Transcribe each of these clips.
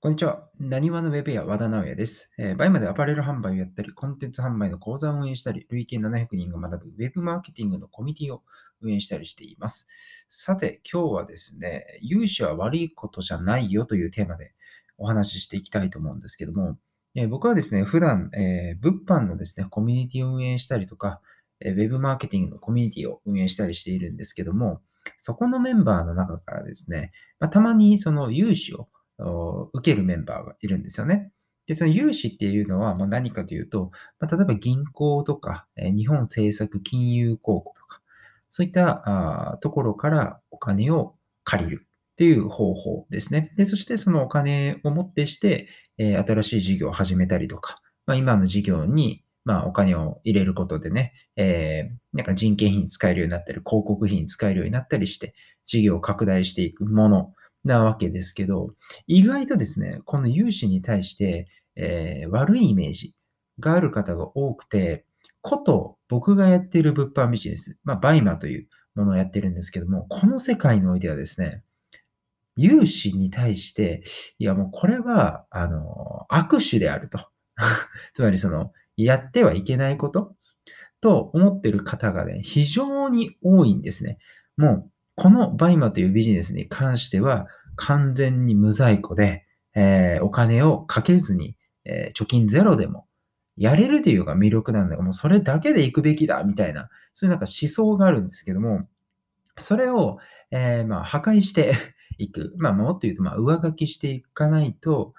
こんにちは。なにわのウェブ屋和田直也です。えー、バイマでアパレル販売をやったり、コンテンツ販売の講座を運営したり、累計700人が学ぶウェブマーケティングのコミュニティを運営したりしています。さて、今日はですね、融資は悪いことじゃないよというテーマでお話ししていきたいと思うんですけども、えー、僕はですね、普段、えー、物販のですね、コミュニティを運営したりとか、えウェブマーケティングのコミュニティを運営したりしているんですけども、そこのメンバーの中からですね、まあ、たまにその融資を受けるメンバーがいるんですよね。で、その融資っていうのはま何かというと、まあ、例えば銀行とか、え日本政策金融公庫とか、そういったあところからお金を借りるっていう方法ですね。で、そしてそのお金をもってして、え新しい事業を始めたりとか、まあ、今の事業にまあ、お金を入れることでね、えー、なんか人件費に使えるようになったり、広告費に使えるようになったりして、事業を拡大していくものなわけですけど、意外とですね、この融資に対して、えー、悪いイメージがある方が多くて、こと僕がやっている物販ビジネス、まあ、バイマというものをやってるんですけども、この世界においてはですね、融資に対して、いやもうこれは、あの、悪手であると。つまりその、やってはいけないことと思ってる方がね、非常に多いんですね。もう、このバイマというビジネスに関しては完全に無在庫で、えー、お金をかけずに、えー、貯金ゼロでもやれるというのが魅力なんだが、もうそれだけで行くべきだみたいな、そういうなんか思想があるんですけども、それを、えー、まあ破壊して いく。まあもっと言うと、まあ上書きしていかないと、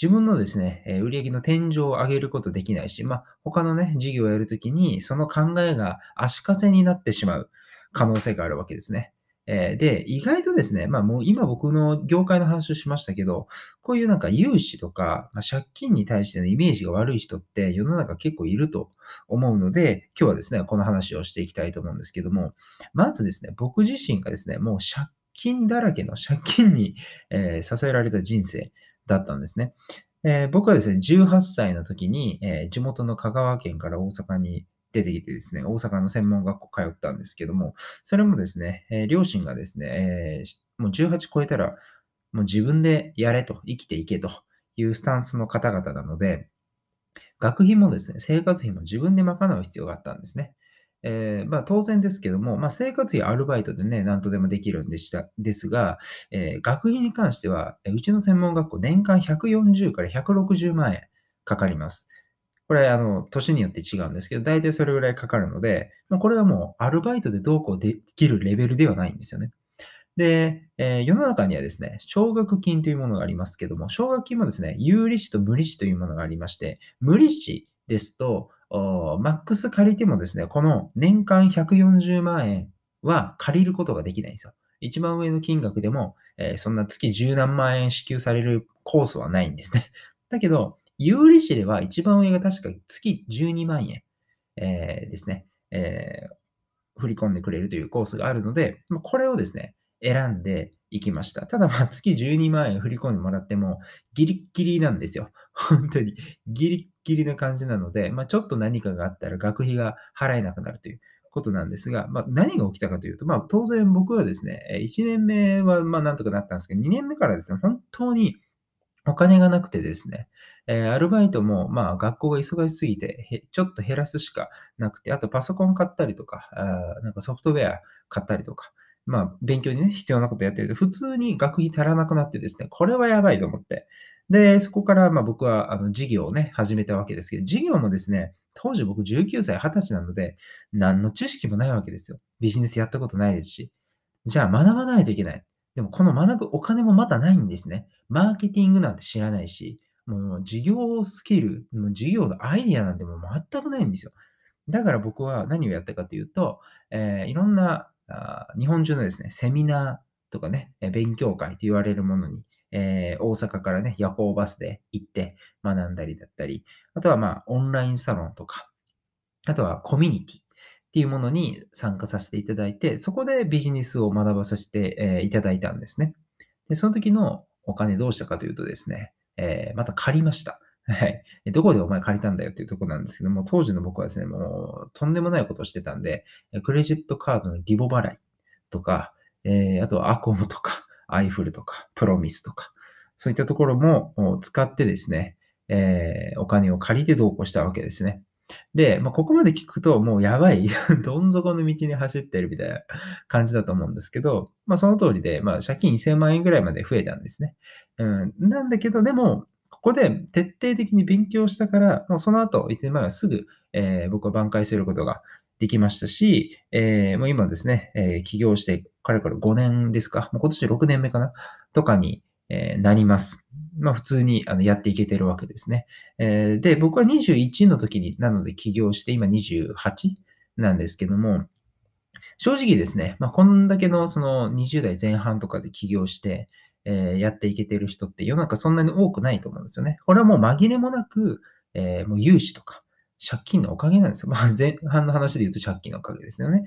自分のですね、売上の天井を上げることできないし、まあ他のね、事業をやるときにその考えが足かせになってしまう。可能性があるわけですね。えー、で、意外とですね、まあもう今僕の業界の話をしましたけど、こういうなんか融資とか、まあ、借金に対してのイメージが悪い人って世の中結構いると思うので、今日はですね、この話をしていきたいと思うんですけども、まずですね、僕自身がですね、もう借金だらけの借金に、えー、支えられた人生だったんですね。えー、僕はですね、18歳の時に、えー、地元の香川県から大阪に出てきてですね、大阪の専門学校通ったんですけども、それもですね、えー、両親がですね、えー、もう18超えたら、もう自分でやれと、生きていけというスタンスの方々なので、学費もですね、生活費も自分で賄う必要があったんですね。えー、まあ、当然ですけども、まあ、生活費アルバイトでね、何とでもできるんでした。ですが、えー、学費に関しては、うちの専門学校年間140から160万円かかります。これ、あの、年によって違うんですけど、大体それぐらいかかるので、まこれはもうアルバイトでどうこうできるレベルではないんですよね。で、えー、世の中にはですね、奨学金というものがありますけども、奨学金もですね、有利子と無利子というものがありまして、無利子ですと、マックス借りてもですね、この年間140万円は借りることができないんですよ。一番上の金額でも、えー、そんな月十何万円支給されるコースはないんですね。だけど、有利子では一番上が確か月12万円、えー、ですね、えー、振り込んでくれるというコースがあるので、これをですね、選んでいきました。ただ、まあ、月12万円振り込んでもらっても、ギリッギリなんですよ。本当に。ギリッギリな感じなので、まあ、ちょっと何かがあったら学費が払えなくなるということなんですが、まあ、何が起きたかというと、まあ、当然僕はですね、1年目はまあなんとかなったんですけど、2年目からですね、本当にお金がなくてですね、えー、アルバイトも、まあ、学校が忙しすぎて、ちょっと減らすしかなくて、あとパソコン買ったりとか、あなんかソフトウェア買ったりとか、まあ、勉強にね、必要なことやってると、普通に学費足らなくなってですね、これはやばいと思って。で、そこから、まあ、僕は、あの、事業をね、始めたわけですけど、事業もですね、当時僕19歳、20歳なので、何の知識もないわけですよ。ビジネスやったことないですし。じゃあ学ばないといけない。でもこの学ぶお金もまだないんですね。マーケティングなんて知らないし、もう事業スキル、もう事業のアイディアなんてもう全くないんですよ。だから僕は何をやったかというと、えー、いろんなあ日本中のですね、セミナーとかね、勉強会と言われるものに、えー、大阪からね、夜行バスで行って学んだりだったり、あとはまあオンラインサロンとか、あとはコミュニティ。っていうものに参加させていただいて、そこでビジネスを学ばさせて、えいただいたんですね。で、その時のお金どうしたかというとですね、えー、また借りました。はい。どこでお前借りたんだよっていうところなんですけども、当時の僕はですね、もうとんでもないことをしてたんで、クレジットカードのリボ払いとか、えー、あとはアコムとか、アイフルとか、プロミスとか、そういったところも使ってですね、えー、お金を借りて同行したわけですね。で、まあ、ここまで聞くともうやばい どん底の道に走ってるみたいな感じだと思うんですけど、まあ、その通りで、まあ、借金1000万円ぐらいまで増えたんですね。うん、なんだけど、でも、ここで徹底的に勉強したから、もうその後、1000万円はすぐ、えー、僕は挽回することができましたし、えー、もう今ですね、えー、起業して、かれこれ5年ですか、もう今年6年目かな。とかに、え、なります。まあ普通にあのやっていけてるわけですね。え、で、僕は21の時に、なので起業して今28なんですけども、正直ですね、まあこんだけのその20代前半とかで起業して、えー、やっていけてる人って世の中そんなに多くないと思うんですよね。これはもう紛れもなく、えー、もう融資とか借金のおかげなんですよ。まあ前半の話で言うと借金のおかげですよね。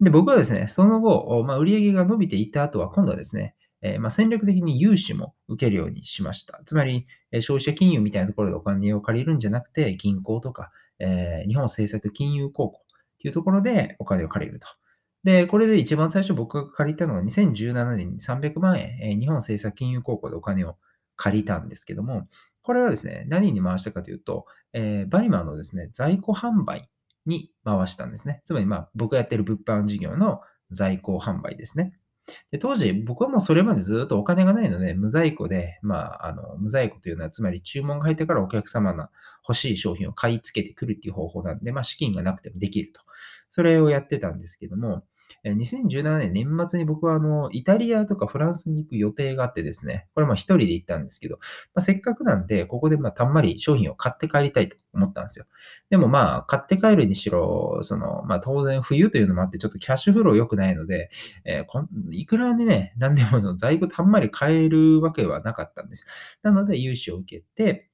で、僕はですね、その後、まあ、売上が伸びていった後は、今度はですね、ま、戦略的に融資も受けるようにしました。つまり、消費者金融みたいなところでお金を借りるんじゃなくて、銀行とか、え、日本政策金融公庫っていうところでお金を借りると。で、これで一番最初僕が借りたのが2017年に300万円、え、日本政策金融公庫でお金を借りたんですけども、これはですね、何に回したかというと、えー、バイマーのですね、在庫販売に回したんですね。つまり、まあ、僕がやってる物販事業の在庫販売ですね。で当時、僕はもうそれまでずっとお金がないので、無在庫で、まあ、あの、無在庫というのは、つまり注文が入ってからお客様の欲しい商品を買い付けてくるっていう方法なんで、まあ、資金がなくてもできると。それをやってたんですけども、2017年年末に僕はあの、イタリアとかフランスに行く予定があってですね、これも一人で行ったんですけど、まあ、せっかくなんで、ここでまあたんまり商品を買って帰りたいと思ったんですよ。でもまあ、買って帰るにしろ、その、まあ当然冬というのもあって、ちょっとキャッシュフロー良くないので、えー、こんいくらでね、何でもその在庫たんまり買えるわけはなかったんです。なので、融資を受けて、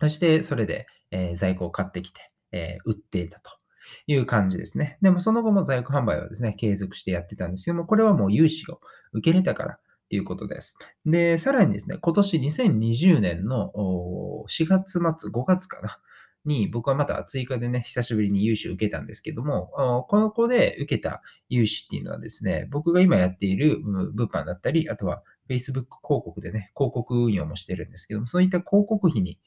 そしてそれで、えー、在庫を買ってきて、えー、売っていたと。いう感じですね。でもその後も在庫販売はですね、継続してやってたんですけども、これはもう融資を受け入れたからということです。で、さらにですね、今年2020年の4月末、5月かな。に僕はまた追加でね、久しぶりに融資を受けたんですけども、この子で受けた融資っていうのはですね、僕が今やっている物販だったり、あとは Facebook 広告でね、広告運用もしてるんですけども、そういった広告費に、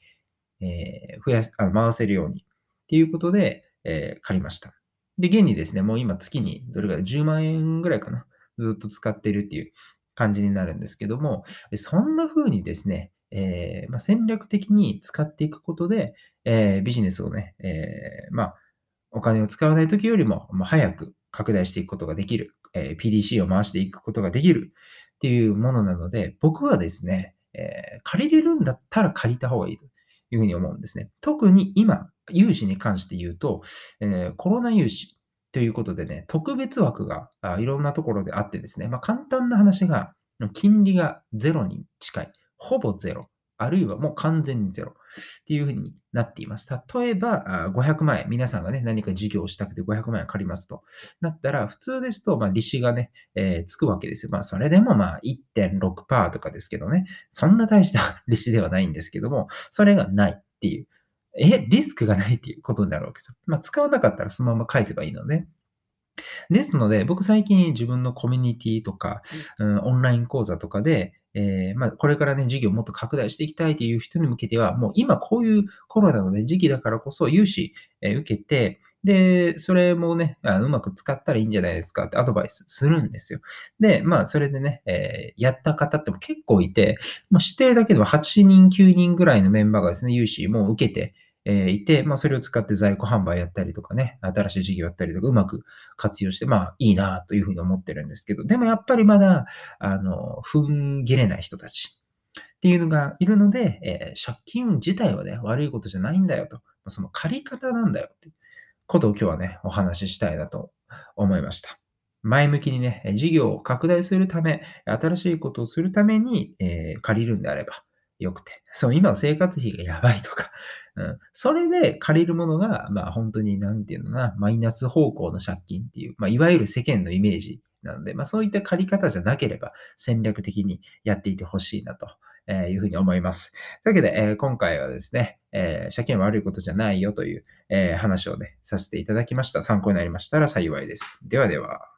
えー、増やす、あの回せるようにっていうことで、えー、借りました。で、現にですね、もう今月にどれぐらい10万円ぐらいかな。ずっと使っているっていう感じになるんですけども、そんな風にですね、えー、まあ、戦略的に使っていくことで、えー、ビジネスをね、えまあ、お金を使わない時よりも、まあ早く拡大していくことができる、え PDC を回していくことができるっていうものなので、僕はですね、え借りれるんだったら借りた方がいいというふうに思うんですね。特に今、融資に関して言うと、えー、コロナ融資ということでね、特別枠があいろんなところであってですね、まあ、簡単な話が、金利がゼロに近い、ほぼゼロ、あるいはもう完全にゼロっていうふうになっています。例えば、500万円、皆さんがね、何か事業をしたくて500万円借りますとなったら、普通ですと、まあ、利子がね、えー、つくわけですよ。まあ、それでもまあ1.6%とかですけどね、そんな大した 利子ではないんですけども、それがないっていう。え、リスクがないっていうことになるわけですよ。まあ、使わなかったらそのまま返せばいいので。ですので、僕最近自分のコミュニティとか、うん、オンライン講座とかで、えー、まあ、これからね、事業をもっと拡大していきたいという人に向けては、もう今こういうコロナの、ね、時期だからこそ融資、えー、受けて、で、それもねあうまく使ったらいいんじゃないですかってアドバイスするんですよ。で、まあ、それでね、えー、やった方っても結構いて、もう知ってるだけでも8人、9人ぐらいのメンバーがですね、融資も受けて、えいて、まあ、それを使って在庫販売やったりとかね、新しい事業やったりとか、うまく活用して、まあ、いいなというふうに思ってるんですけど、でもやっぱりまだ、あの、踏ん切れない人たちっていうのがいるので、えー、借金自体はね、悪いことじゃないんだよと。その借り方なんだよってことを今日はね、お話ししたいなと思いました。前向きにね、事業を拡大するため、新しいことをするために、えー、借りるんであればよくて、そう、今の生活費がやばいとか、うん。それで借りるものが、まあ本当になんていうのな、マイナス方向の借金っていう、まあいわゆる世間のイメージなので、まあそういった借り方じゃなければ戦略的にやっていてほしいなと。えいうふうに思います。というわけで、えー、今回はですね、えー、借金は悪いことじゃないよという、えー、話をね、させていただきました。参考になりましたら幸いです。ではでは。